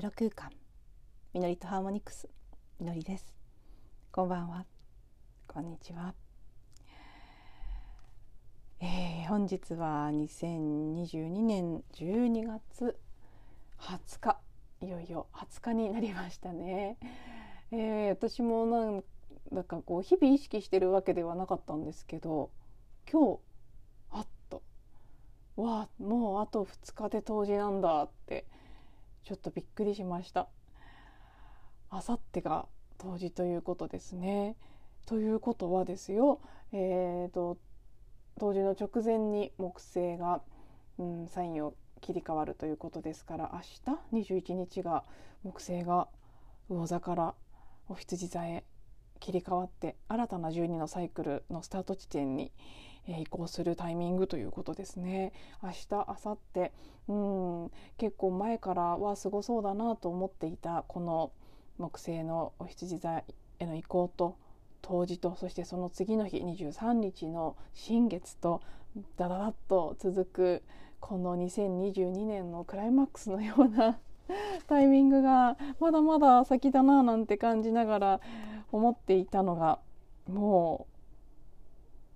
ゼロ空間。みのりとハーモニクス。みのりです。こんばんは。こんにちは、えー、本日は2022年12月20日いよいよ20日になりましたね、えー、私もなんだかこう日々意識してるわけではなかったんですけど今日あっと。わあもうあと2日で冬至なんだってちょっとびっくりしました。あさってが冬至ということですね。ということはですよえーと、冬至の直前に木星が、うん、サインを切り替わるということですから明日21日が木星が魚座からお羊座へ切り替わって新たな12のサイクルのスタート地点に、移行するタイミングということですね。明日明後日うん結構前からはすごそうだなと思っていたこの木星のお羊座への移行と冬至とそしてその次の日23日の新月とダダダッと続くこの2022年のクライマックスのような タイミングがまだまだ先だななんて感じながら思っていたのがもう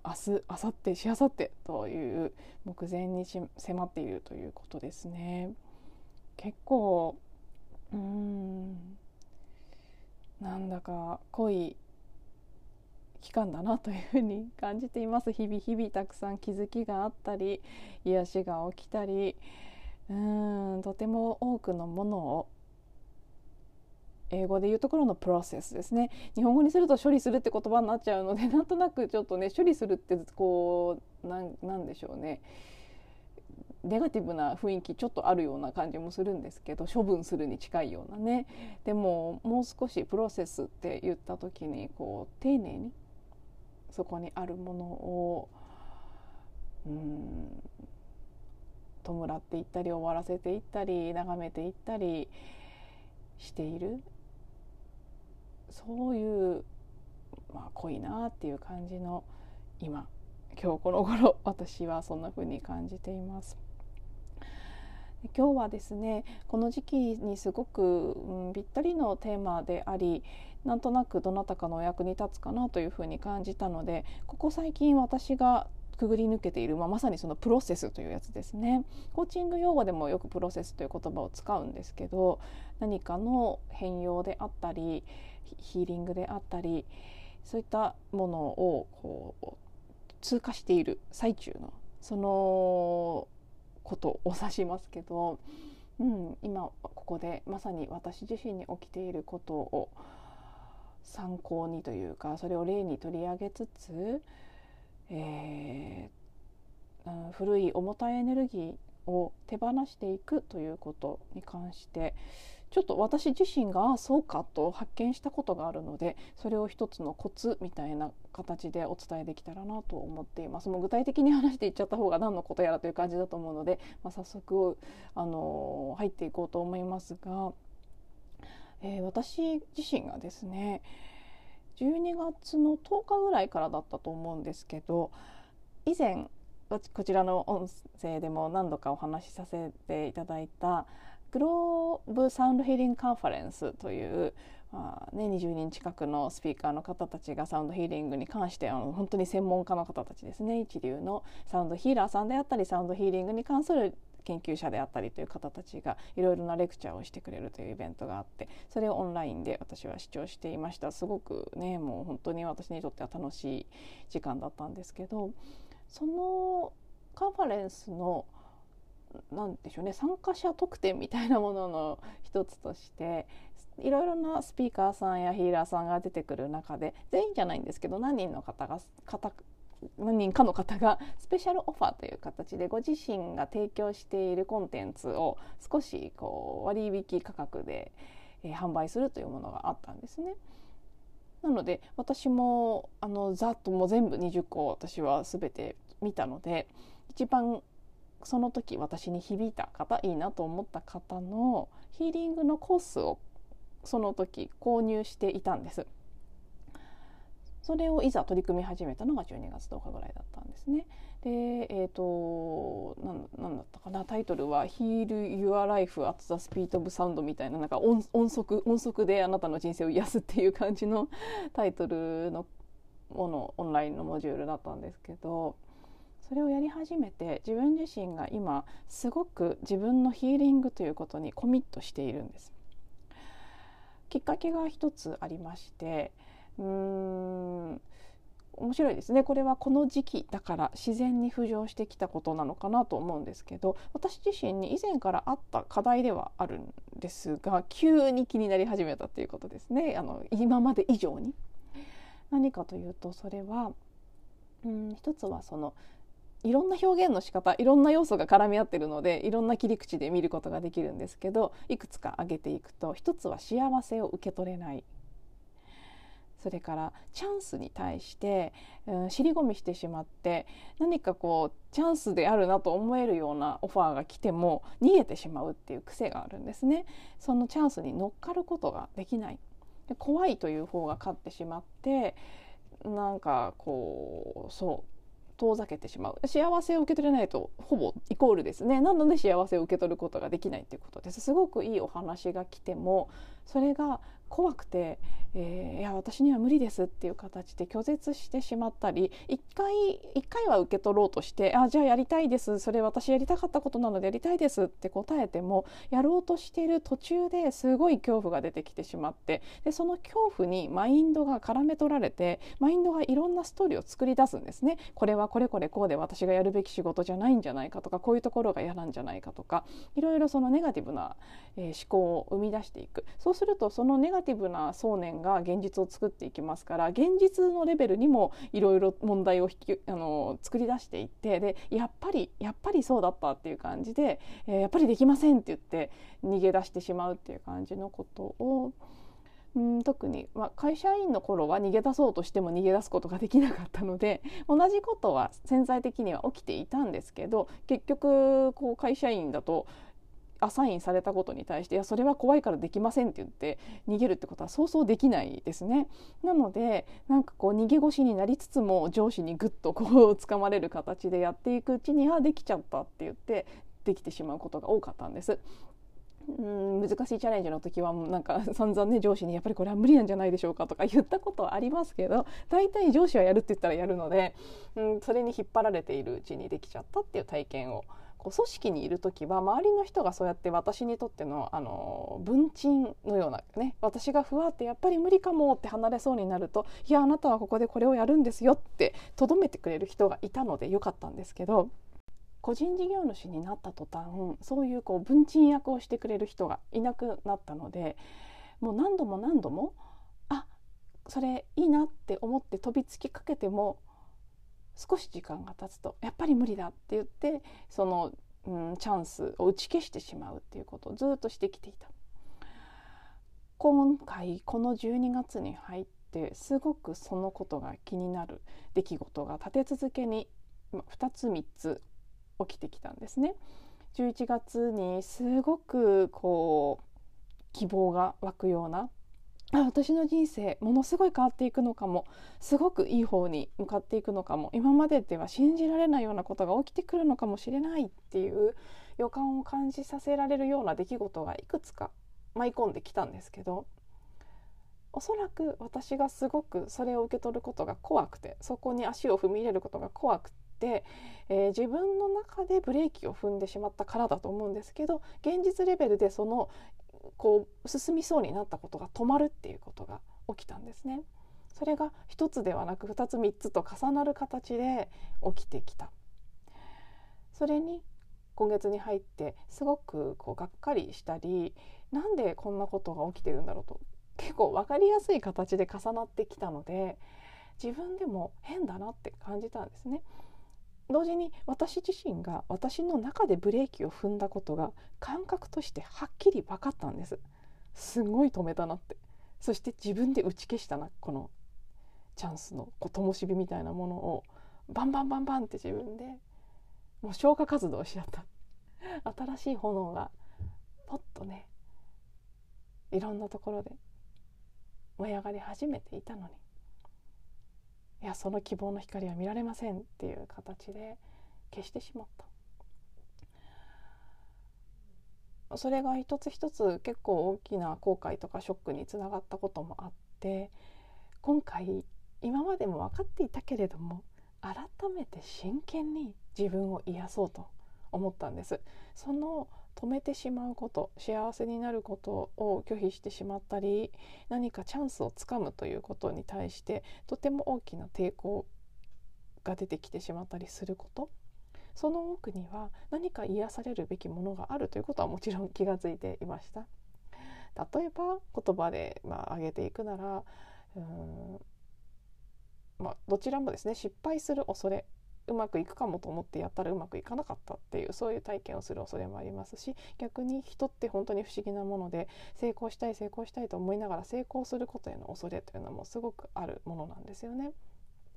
明日明後日しあさってという目前に迫っているということですね。結構うん。なんだか濃い期間だなというふうに感じています。日々日々たくさん気づきがあったり癒しが起きたりうん。とても多くのものを英語で言うところのプロセスですね。日本語にすると処理するって言葉になっちゃうので なんとなくちょっとね処理するってこうなんなんでしょうね。ネガティブな雰囲気ちょっとあるような感じもするんですけど処分するに近いようなね。でももう少しプロセスって言った時にこう丁寧にそこにあるものをうん弔っていったり終わらせていったり眺めていったりしている。そういう、まあ、濃いなっていう感じの今今日この頃私はそんな風に感じています。今日はですねこの時期にすごく、うん、ぴったりのテーマでありなんとなくどなたかのお役に立つかなというふうに感じたのでここ最近私がくぐり抜けている、まあ、まさにそのプロセスというやつですねコーチング用語でもよくプロセスという言葉を使うんですけど何かの変容であったりヒーリングであったりそういったものをこう通過している最中のそのことを指しますけど、うん、今ここでまさに私自身に起きていることを参考にというかそれを例に取り上げつつ、えー、古い重たいエネルギーを手放していくということに関してちょっと私自身がそうかと発見したことがあるのでそれを一つのコツみたいな形でお伝えできたらなと思っています。もう具体的に話していっちゃった方が何のことやらという感じだと思うので、まあ、早速、あの、入っていこうと思いますが、えー、私自身がですね12月の10日ぐらいからだったと思うんですけど以前こちらの音声でも何度かお話しさせていただいたグローブサウンドヒーリングカンファレンスという、まあね、20人近くのスピーカーの方たちがサウンドヒーリングに関してあの本当に専門家の方たちですね。一流のサウンドヒーラーさんであったりサウンドヒーリングに関する研究者であったりという方たちがいろいろなレクチャーをしてくれるというイベントがあってそれをオンラインで私は視聴していました。すごくねもう本当に私にとっては楽しい時間だったんですけどそのカンファレンスの何でしょうね参加者特典みたいなものの一つとしていろいろなスピーカーさんやヒーラーさんが出てくる中で全員じゃないんですけど何人の方が方何人かの方がスペシャルオファーという形でご自身が提供しているコンテンツを少しこう割引価格で、え、販売するというものがあったんですね。なので私もあのざっともう全部20個私は全て見たので一番その時私に響いた方いいなと思った方のヒーリングのコースをその時購入していたんです。それをいざ取り組み始めたのが12月10日ぐらいだったんですね。でえっ、ー、となんだったかなタイトルは「Heal Your Life at the Speed of Sound」みたいななんか音音速音速であなたの人生を癒すっていう感じのタイトルのものオンラインのモジュールだったんですけどそれをやり始めて自分自身が今すごく自分のヒーリングということにコミットしているんです。きっかけが一つありましてうーん面白いですねこれはこの時期だから自然に浮上してきたことなのかなと思うんですけど私自身に以前からあった課題ではあるんですが急に気になり始めたっていうことですねあの今まで以上に。何かというとそれはうん一つはそのいろんな表現の仕方いろんな要素が絡み合ってるのでいろんな切り口で見ることができるんですけどいくつか挙げていくと一つは幸せを受け取れないそれからチャンスに対して、うん、尻込みしてしまって何かこうチャンスであるなと思えるようなオファーが来ても逃げてしまうっていう癖があるんですね。そのチャンスに乗っかることができないで怖いという方が勝ってしまってなんかこうそう遠ざけてしまう。幸せを受け取れないとほぼイコールですね。なので幸せを受け取ることができないということです。すごくいいお話が来てもそれが怖くて、えー、いや私には無理ですっていう形で拒絶してしまったり一回一回は受け取ろうとしてあじゃあやりたいですそれ私やりたかったことなのでやりたいですって答えてもやろうとしている途中ですごい恐怖が出てきてしまってでその恐怖にマインドが絡め取られてマインドがいろんなストーリーを作り出すんですね。これはこれこれこうで私がやるべき仕事じゃないんじゃないかとかこういうところが嫌なんじゃないかとかいろいろそのネガティブな、えー、思考を生み出していくそうするとそのネガガティブな想念が現実を作っていきますから現実のレベルにもいろいろ問題を引きあの作り出していってでやっぱりやっぱりそうだったっていう感じで、えー、やっぱりできませんって言って逃げ出してしまうっていう感じのことを。うん特に、まあ、会社員の頃は逃げ出そうとしても逃げ出すことができなかったので同じことは潜在的には起きていたんですけど結局こう会社員だとアサインされたことに対して「いやそれは怖いからできません」って言って逃げるってことはそうそうできないですね。なのでなんかこう逃げ腰になりつつも上司にぐっとこう掴まれる形でやっていくうちに「あできちゃった」って言ってできてしまうことが多かったんです。うん難しいチャレンジの時はもうなんか 散々ね上司に「やっぱりこれは無理なんじゃないでしょうか」とか言ったことはありますけど大体上司はやるって言ったらやるので、うん、それに引っ張られているうちにできちゃったっていう体験をこう組織にいる時は周りの人がそうやって私にとってのあの文鎮のようなね私がふわってやっぱり無理かもって離れそうになると「いやあなたはここでこれをやるんですよ」ってとどめてくれる人がいたのでよかったんですけど。個人事業主になった途端そういうこう文鎮役をしてくれる人がいなくなったのでもう何度も何度もあそれいいなって思って飛びつきかけても少し時間が経つとやっぱり無理だって言ってその、うん、チャンスを打ち消してしまうっていうことをずっとしてきていた。今回この12月に入ってすごくそのことが気になる出来事が立て続けに2つ3つ起きてきたんですね。11月にすごくこう希望が湧くような私の人生ものすごい変わっていくのかも。すごくいい方に向かっていくのかも。今まででは信じられないようなことが起きてくるのかもしれないっていう予感を感じさせられるような出来事がいくつか舞い込んできたんですけどおそらく私がすごくそれを受け取ることが怖くてそこに足を踏み入れることが怖くて、えー、自分の中でブレーキを踏んでしまったからだと思うんですけど現実レベルでそのこう進みそうになったことが止まるっていうことが起きたんですね。それが一つではなく二つ三つと重なる形で起きてきた。それに今月に入ってすごくこうがっかりしたりなんでこんなことが起きてるんだろうと結構分かりやすい形で重なってきたので自分でも変だなって感じたんですね。同時に私自身が私の中でブレーキを踏んだことが感覚としてはっきり分かったんです。すごい止めたなって。そして自分で打ち消したなこのチャンスのこう灯火みたいなものを。バンバンバンバンって自分で。もう消火活動しちゃった。新しい炎がポッとねいろんなところで燃え上がり始めていたのに。いやその希望の光は見られませんっていう形で消してしまった。それが一つ一つ結構大きな後悔とかショックにつながったこともあって今回今までも分かっていたけれども改めて真剣に自分を癒そうと思ったんです。その止めてしまうこと幸せになることを拒否してしまったり何かチャンスをつかむということに対してとても大きな抵抗が出てきてしまったりすること。その奥には何か癒されるべきものがあるということはもちろん気が付いていました。例えば言葉で、まあ、挙げていくならうん、まあ、どちらもですね失敗する恐れうまくいくかもと思ってやったらうまくいかなかったっていうそういう体験をする恐れもありますし逆に人って本当に不思議なもので成功したい成功したいと思いながら成功することへの恐れというのもすごくあるものなんですよね。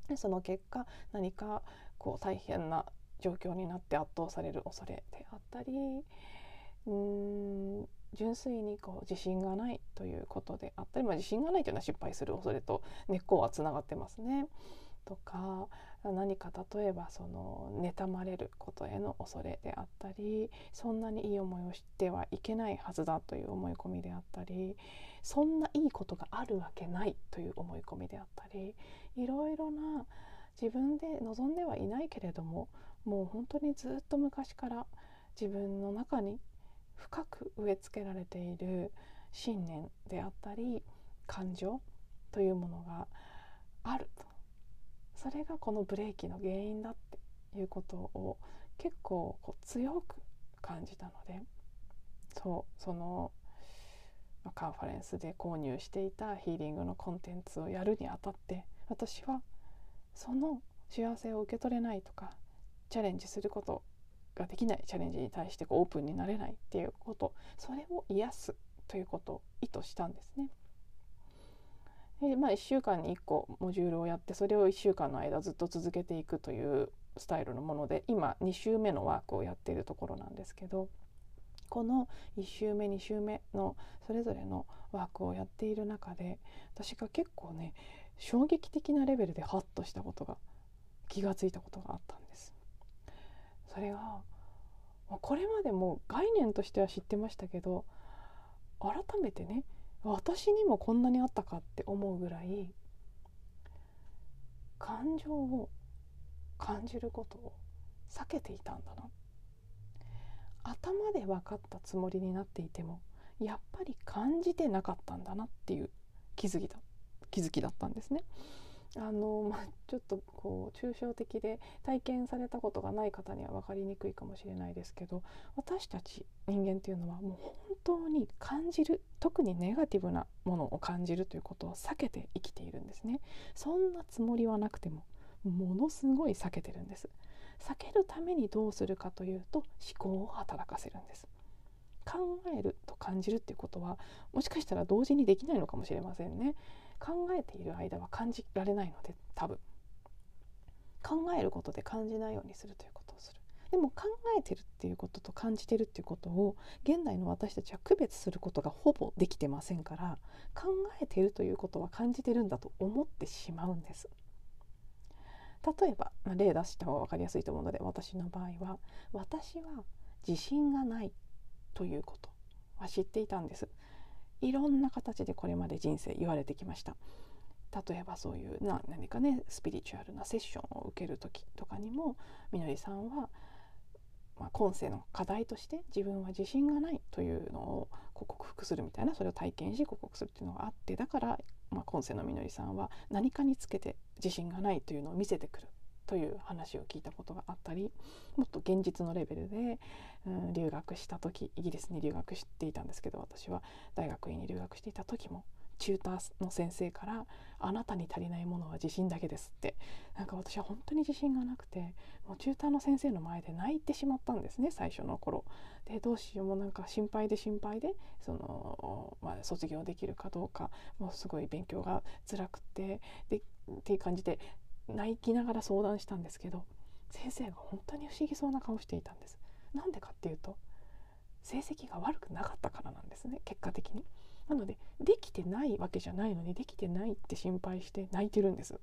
でその結果何かこう大変な状況になって圧倒される恐れであったりうーん純粋にこう自信がないということであったり、まあ、自信がないというのは失敗する恐れと根っこはつながってますね。とか何か例えばその妬まれることへの恐れであったりそんなにいい思いをしてはいけないはずだという思い込みであったりそんないいことがあるわけないという思い込みであったりいろいろな自分で望んではいないけれどももう本当にずっと昔から自分の中に深く植え付けられている信念であったり感情というものがあると。それがこのブレーキの原因だっていうことを結構こう強く感じたのでそうそのカンファレンスで購入していたヒーリングのコンテンツをやるにあたって私はその幸せを受け取れないとかチャレンジすることができないチャレンジに対してこうオープンになれないっていうことそれを癒すということを意図したんですね。でまあ、1週間に1個モジュールをやってそれを1週間の間ずっと続けていくというスタイルのもので今2週目のワークをやっているところなんですけどこの1週目2週目のそれぞれのワークをやっている中で私が結構ね衝撃的なレベルでハッとしたことが気がついたことがあったんです。それがこれまでも概念としては知ってましたけど改めてね私にもこんなにあったかって思うぐらい感情を感じることを避けていたんだな頭で分かったつもりになっていてもやっぱり感じてなかったんだなっていう気づきだ気づきだったんですね。あの、まあ、ちょっとこう抽象的で体験されたことがない方には分かりにくいかもしれないですけど私たち人間っていうのはもう本当に感じる特にネガティブなものを感じるということを避けて生きているんですね。そんなつもりはなくてもものすごい避けてるんです。避けるためにどうするかというと思考を働かせるんです。考えると感じるっていうことはもしかしたら同時にできないのかもしれませんね。考えている間は感じられないので多分。考えることで感じないようにするということをする。でも考えてるっていうことと感じてるっていうことを現代の私たちは区別することがほぼできてませんから考えてるということは感じてるんだと思ってしまうんです。例えば、まあ、例出した方が分かりやすいと思うので私の場合は私は自信がないということは知っていたんです。いろんな形でこれまで人生言われてきました。例えばそういうな何かねスピリチュアルなセッションを受ける時とかにもみのりさんは、まあ、今世の課題として自分は自信がないというのを克服するみたいなそれを体験し克服するっていうのがあってだから、まあ、今世のみのりさんは何かにつけて自信がないというのを見せてくる。という話を聞いたことがあったりもっと現実のレベルで、うん、留学した時イギリスに留学していたんですけど私は大学院に留学していた時もチューターの先生から「あなたに足りないものは自信だけです」ってなんか私は本当に自信がなくてもうチューターの先生の前で泣いてしまったんですね最初の頃。でどうしようもなんか心配で心配でその、まあ、卒業できるかどうかもうすごい勉強が辛くてでっていう感じで泣きながら相談したんですけど先生が本当に不思議そうな顔していたんです。なんでかっていうと成績が悪くなかったからなんですね結果的に。なのでできてないわけじゃないのにできてないって心配して泣いてるんです。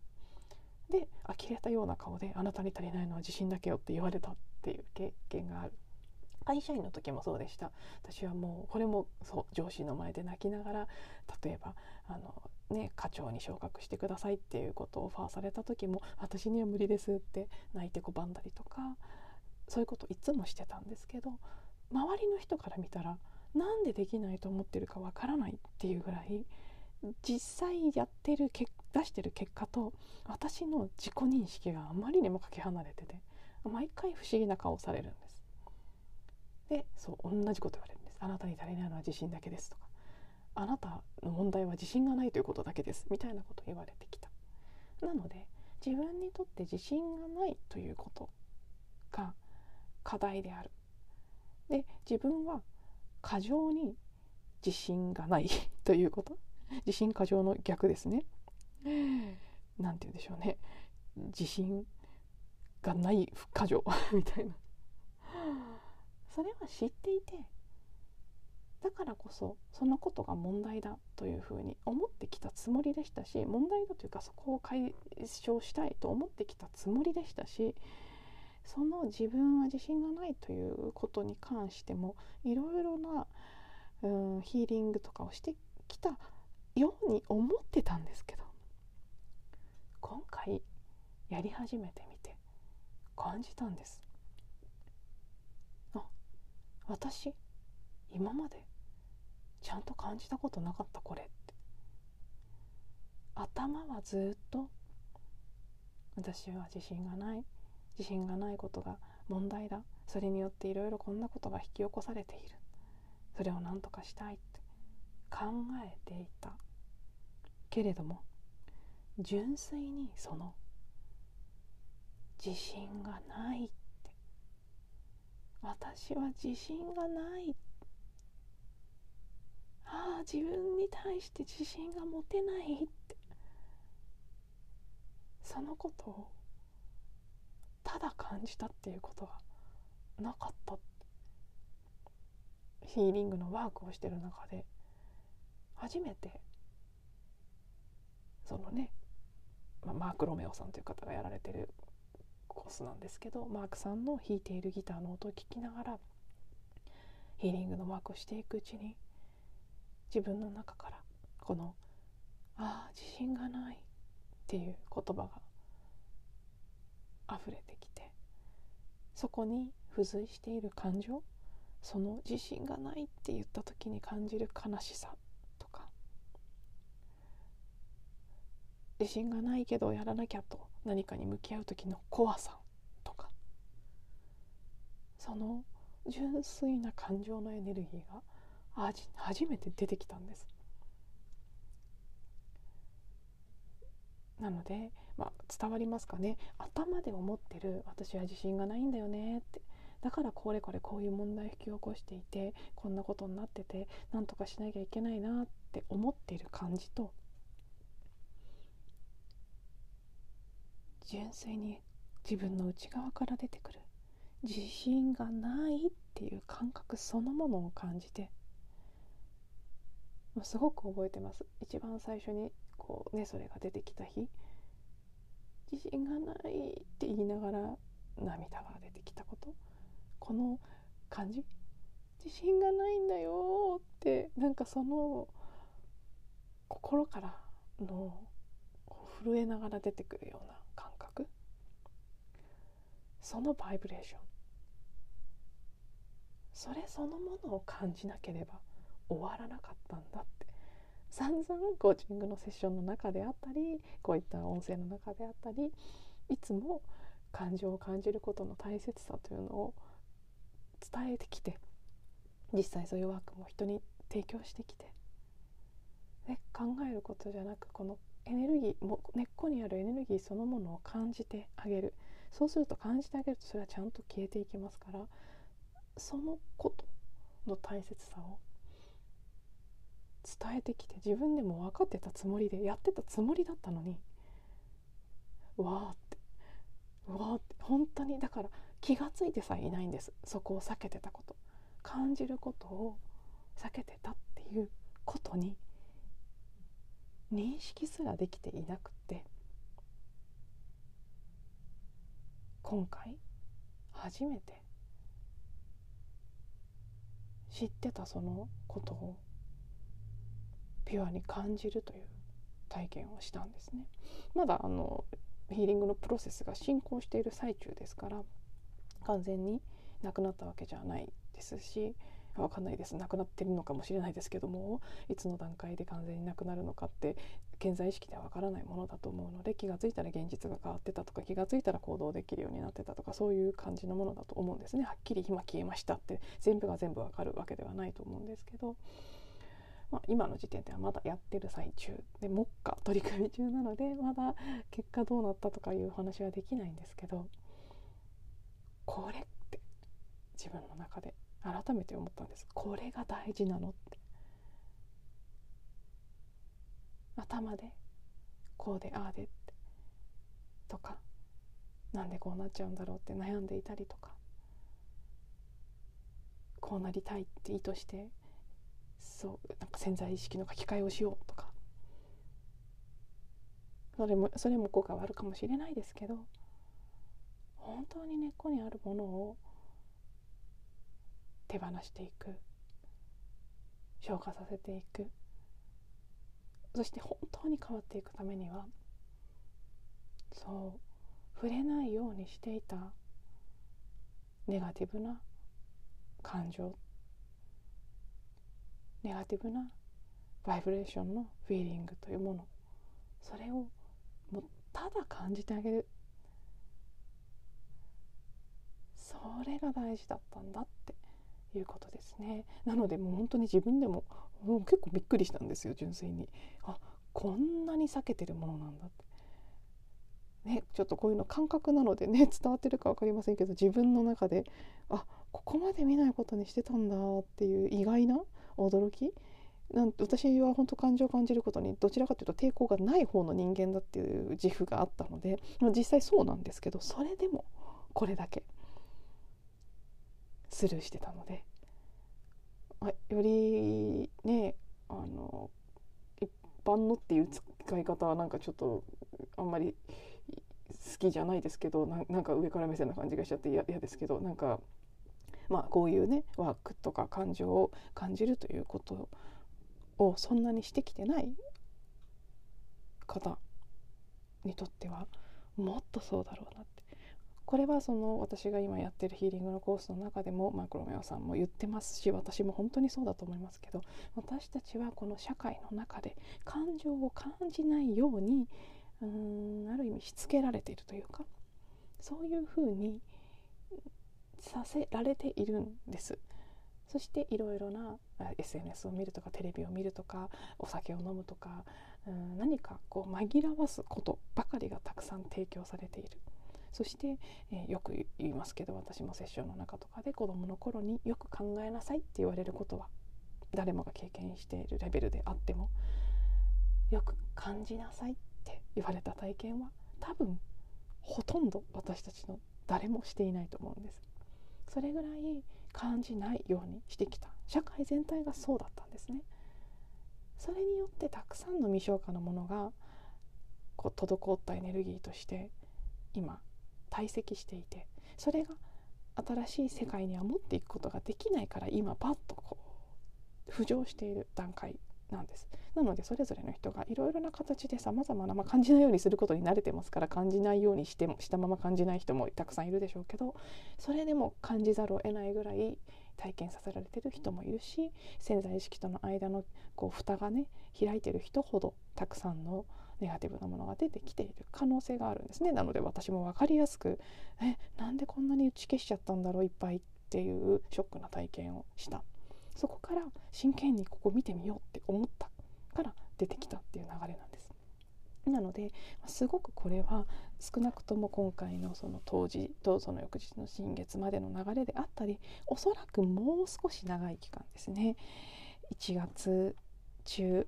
で呆れたような顔で「あなたに足りないのは自信だけよ」って言われたっていう経験がある。会社員の時もそうでした。私はもうこれもそう上司の前で泣きながら例えばあの、ね、課長に昇格してくださいっていうことをオファーされた時も私には無理ですって泣いて拒んだりとかそういうこといつもしてたんですけど周りの人から見たらなんでできないと思ってるかわからないっていうぐらい実際やってる出してる結果と私の自己認識があまりにもかけ離れてて毎回不思議な顔をされるんです。でそう同じこと言われるんですあなたに足りないのは自信だけですとかあなたの問題は自信がないということだけですみたいなこと言われてきた。なので自分にとって自信がないということが課題である。で自分は過剰に自信がないということ。自信過剰の逆ですね。何て言うんでしょうね。自信がない不過剰。みたいな。それは知っていてだからこそそのことが問題だというふうに思ってきたつもりでしたし問題だというかそこを解消したいと思ってきたつもりでしたしその自分は自信がないということに関してもいろいろなうんヒーリングとかをしてきたように思ってたんですけど今回やり始めてみて感じたんです。あ私今までちゃんと感じたことなかったこれって。頭はずっと私は自信がない。自信がないことが問題だ。それによっていろいろこんなことが引き起こされている。それを何とかしたいって。考えていた。けれども純粋にその自信がないって。私は自信がないって。ああ自分に対して自信が持てないって。そのことをただ感じたっていうことはなかった。ヒーリングのワークをしてる中で。初めてそのね、まあ、マーク・ロメオさんという方がやられてるコースなんですけどマークさんの弾いているギターの音を聞きながらヒーリングのワークをしていくうちに自分の中からこの「ああ自信がない」っていう言葉が溢れてきてそこに付随している感情その自信がないって言った時に感じる悲しさとか自信がないけどやらなきゃと何かに向き合う時の怖さとかその純粋な感情のエネルギーが初めて出てきたんです。なので、まあ、伝わりますかね。頭で思ってる私は自信がないんだよね。って。だからこれこれこういう問題を引き起こしていてこんなことになっててなんとかしなきゃいけないな。って思ってる感じと純粋に自分の内側から出てくる。自信がないっていう感覚そのものを感じてすごく覚えてます。一番最初にこうねそれが出てきた日。自信がないって言いながら涙が出てきたこと。この感じ。自信がないんだよってなんかその心からの震えながら出てくるような感覚。そのバイブレーション。それそのものを感じなければ終わらなかったんだって。散々コーチングのセッションの中であったりこういった音声の中であったりいつも感情を感じることの大切さというのを伝えてきて実際そういうワークも人に提供してきてで考えることじゃなくこのエネルギーも根っこにあるエネルギーそのものを感じてあげる。そうすると感じてあげるとそれはちゃんと消えていきますからそのことの大切さを伝えてきて自分でも分かってたつもりでやってたつもりだったのにわーってわーって本当にだから気が付いてさえいないんです。そこを避けてたこと。感じることを避けてたっていうことに認識すらできていなくて今回初めて知ってたそのことをピュアに感じるという体験をしたんですね。まだあのヒーリングのプロセスが進行している最中ですから完全になくなったわけじゃないですし分かんないです。なくなってるのかもしれないですけどもいつの段階で完全になくなるのかって健在意識では分からないものだと思うので気が付いたら現実が変わってたとか気が付いたら行動できるようになってたとかそういう感じのものだと思うんですね。はっきり今消えましたって全部が全部分かるわけではないと思うんですけど、まあ、今の時点ではまだやってる最中で目下取り組み中なので まだ結果どうなったとかいう話はできないんですけどこれって自分の中で改めて思ったんです。これが大事なのって。頭でこうでああでって。とかなんでこうなっちゃうんだろうって悩んでいたりとか。こうなりたいって意図してそうなんか潜在意識の書き換えをしようとか。それもそれも効果はあるかもしれないですけど本当に根っこにあるものを手放していく。消化させていく。そして本当に変わっていくためにはそう触れないようにしていたネガティブな感情ネガティブなバイブレーションのフィーリングというもの。それをもうただ感じてあげる。それが大事だったんだっていうことですね。なのでもう本当に自分でももう結構びっくりしたんですよ純粋に。あこんなに避けてるものなんだって。ねちょっとこういうの感覚なのでね 伝わってるか分かりませんけど自分の中であここまで見ないことにしてたんだっていう意外な驚き？なん私は本当感情を感じることにどちらかというと抵抗がない方の人間だっていう自負があったので、まあ、実際そうなんですけどそれでもこれだけスルーしてたのであよりねあの一般のっていう使い方はなんかちょっとあんまり好きじゃないですけどなんか上から目線な感じがしちゃって嫌ですけどなんかまあこういうねワークとか感情を感じるということをそんなにしてきてない方にとってはもっとそうだろうなってこれはその私が今やってるヒーリングのコースの中でもマクロメオさんも言ってますし私も本当にそうだと思いますけど私たちはこの社会の中で感情を感じないようにうーんある意味しつけられているというかそういうふうにさせられているんです。そしていろいろな SNS を見るとかテレビを見るとかお酒を飲むとかうん何かこう紛らわすことばかりがたくさん提供されている。そして、えー、よく言いますけど私もセッションの中とかで子どもの頃によく考えなさいって言われることは誰もが経験しているレベルであってもよく感じなさいって言われた体験は多分ほとんど私たちの誰もしていないと思うんです。それぐらい感じないようにしてきた社会全体がそうだったんですね。それによってたくさんの未消化のものがこう滞ったエネルギーとして今堆積していてそれが新しい世界には持っていくことができないから今パッとこう浮上している段階なんです。なのでそれぞれの人がいろいろな形でさまざまな、感じないようにすることに慣れてますから感じないようにしてもしたまま感じない人もたくさんいるでしょうけどそれでも感じざるを得ないぐらい体験させられてる人もいるし潜在意識との間のこう蓋がね開いてる人ほどたくさんのネガティブなものが出てきている可能性があるんですね。なので私も分かりやすくえなんでこんなに打ち消しちゃったんだろういっぱいっていうショックな体験をした。そこから真剣にここ見てみようって思ったから出てきたっていう流れなんです。なのですごくこれは少なくとも今回のその当時とその翌日の新月までの流れであったりおそらくもう少し長い期間ですね。1月中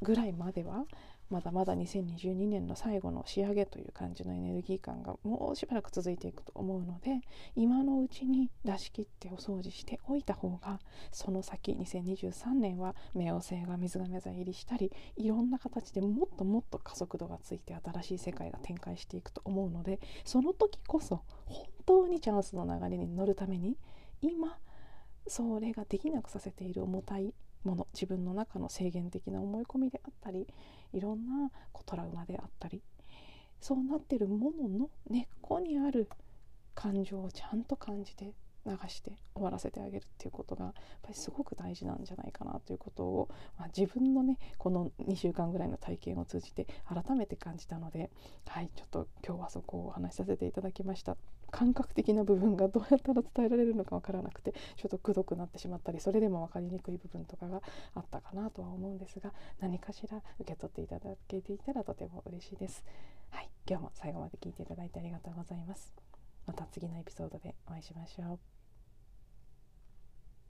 ぐらいまではまだまだ2022年の最後の仕上げという感じのエネルギー感がもうしばらく続いていくと思うので今のうちに出し切ってお掃除しておいた方がその先2023年は冥王星が水亀座入りしたりいろんな形でもっともっと加速度がついて新しい世界が展開していくと思うのでその時こそ本当にチャンスの流れに乗るために今それができなくさせている重たいもの自分の中の制限的な思い込みであったりいろんなトラウマであったりそうなってるものの根っこにある感情をちゃんと感じて流して終わらせてあげるっていうことがやっぱりすごく大事なんじゃないかなということを、まあ、自分のねこの2週間ぐらいの体験を通じて改めて感じたのではいちょっと今日はそこをお話しさせていただきました。感覚的な部分がどうやったら伝えられるのかわからなくてちょっとくどくなってしまったりそれでも分かりにくい部分とかがあったかなとは思うんですが何かしら受け取っていただけていたらとても嬉しいです。はい、今日も最後まで聞いていただいてありがとうございます。また次のエピソードでお会いしましょう。